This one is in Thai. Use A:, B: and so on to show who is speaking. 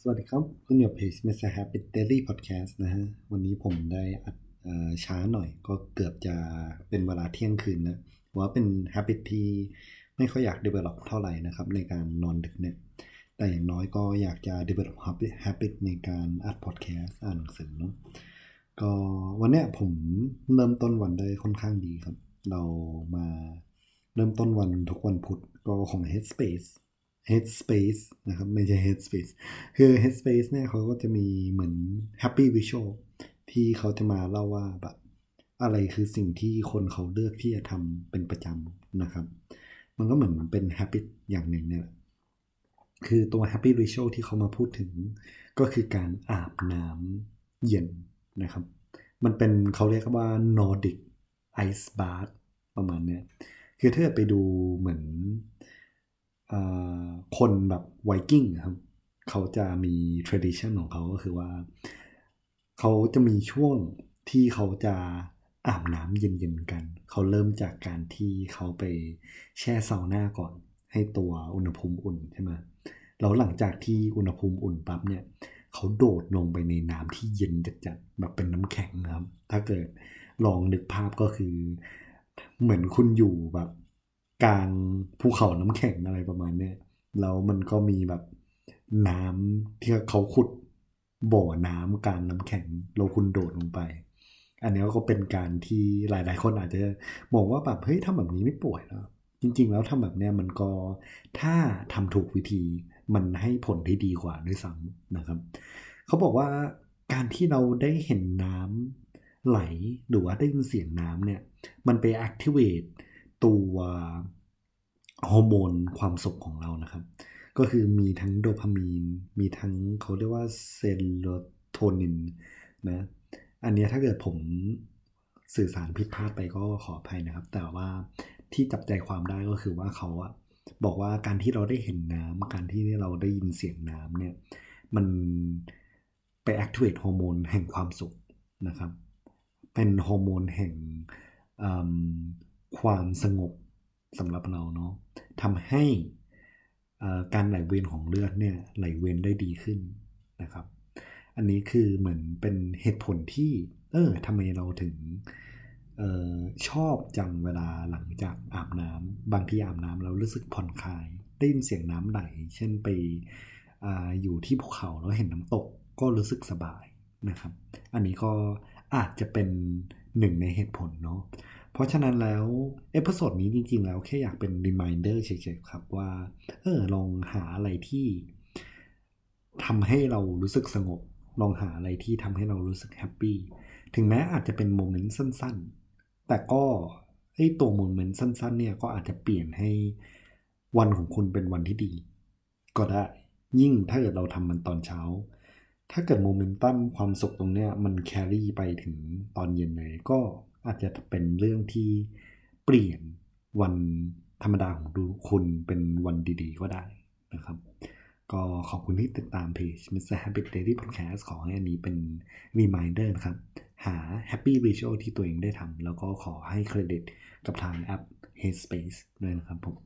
A: สวัสดีครับ คุณอยู่เพจ Mr. Happy Daily Podcast นะฮะ วันนี้ผมได้อัดช้าหน่อยก็เกือบจะเป็นเวลาเที่ยงคืนนะว่าเป็น habit ที่ไม่ค่อยอยาก develop เท่าไหร่นะครับ ในการนอนดึกเนี่ย แต่อย่างน้อยก็อยากจะ develop habit ในการอัด podcast อ่านหนังสือเนาะก็วันเนี้ยผมเริ่มต้นวันได้ค่อนข้างดีครับ เรามาเริ่มต้นวันทุกวันพุธก็ของ Headspace Headspace นะครับไม่ใช่ Headspace คือ Headspace เนี่ยเขาก็จะมีเหมือน Happy Visual ที่เขาจะมาเล่าว่าแบบอะไรคือสิ่งที่คนเขาเลือกที่จะทำเป็นประจำนะครับ มันก็เหมือนเป็น habit อย่างหนึ่งเนี่ยคือตัว Happy Ritual ที่เขามาพูดถึง ก็คือการอาบน้ำเย็นนะครับ มันเป็นเขาเรียกว่า Nordic Ice Bath ประมาณเนี้ยคือถ้าไปดูเหมือน คนแบบไวกิ้งครับเขาจะมี tradition ของเขาก็คือว่า เขาจะมีช่วงที่เขาจะอาบน้ำเย็นๆกัน เขาเริ่มจากการที่เขาไปแช่ซาวน่าก่อน ให้ตัวอุณหภูมิอุ่นใช่ไหมแล้วหลังจากที่อุณหภูมิอุ่นปั๊บเนี่ย เขาโดดลงไปในน้ำที่เย็นจัดๆแบบเป็นน้ำแข็งครับ ถ้าเกิดลองนึกภาพก็คือ เหมือนคุณอยู่แบบ กลางภูเขาน้ำแข็งอะไรประมาณเนี้ยแล้วมันก็มีแบบน้ำที่เขาขุดบ่อน้ำกลางน้ำแข็งเราคุณโดดลงไป อันนี้ก็เป็นการที่หลาย ๆ คนอาจจะมองว่าแบบเฮ้ยทำแบบนี้ไม่ป่วยแล้วจริง ๆ แล้วทำแบบเนี้ยมันก็ถ้าทำถูกวิธีมันให้ผลที่ดีกว่าด้วยซ้ำนะครับ เขาบอกว่าการที่เราได้เห็นน้ำไหลหรือว่าได้ยินเสียงน้ำเนี่ย มันไป activate ตัวฮอร์โมนความสุขของเรานะครับ ก็คือมีทั้งโดพามีน มีทั้งเขาเรียกว่าเซโรโทนินนะอันนี้ถ้าเกิดผมสื่อสารผิดพลาดไปก็ขออภัยนะครับ แต่ว่าที่จับใจความได้ก็คือว่าเขาอะบอกว่าการที่เราได้เห็นน้ำการที่เราได้ยินเสียงน้ำเนี่ยมันไป activate ฮอร์โมนแห่งความสุขนะครับ เป็นฮอร์โมนแห่ง ความสงบสำหรับเราเนาะทำให้การไหลเวียนของเลือดเนี่ยไหลเวียนได้ดีขึ้นนะครับ อันนี้คือเหมือนเป็นเหตุผลที่ เออทำไมเราถึงออชอบจังเวลาหลังจากอาบน้ำบางที่อาบน้ำเรารู้สึกผ่อนคลายได้ยินเสียงน้ำไหล เช่นไปอยู่ที่ภูเขาแล้วเห็นน้ำตกก็รู้สึกสบายนะครับ อันนี้ก็อาจจะเป็น หนึ่งในเหตุผลเนาะเพราะฉะนั้นแล้ว episode นี้จริงๆ แล้วแค่อยากเป็น reminder เฉยๆครับว่า เออลองหาอะไรที่ทำให้เรารู้สึกสงบ ลองหาอะไรที่ทำให้เรารู้สึก happy ถึงแม้อาจจะเป็น moment สั้นๆ แต่ก็ไอตัว moment สั้น ๆ เนี่ยก็อาจจะเปลี่ยนให้วันของคุณเป็นวันที่ดี ก็ได้ยิ่งถ้าเกิดเราทำมันตอนเช้า ถ้าเกิดโมเมนตัมความสุขตรงเนี้ยมัน carry ไปถึงตอนเย็นเลยก็อาจจะเป็นเรื่องที่เปลี่ยนวันธรรมดาของดูคุณเป็นวันดีๆ ก็ได้นะครับ ก็ขอบคุณที่ติดตามเพจ Mr. Happy Daily Podcast ขอให้อันนี้เป็น reminder นะครับ หา happy visual ที่ตัวเองได้ทำแล้วก็ขอให้เครดิตกับทางแอป Headspace ด้วยนะครับผม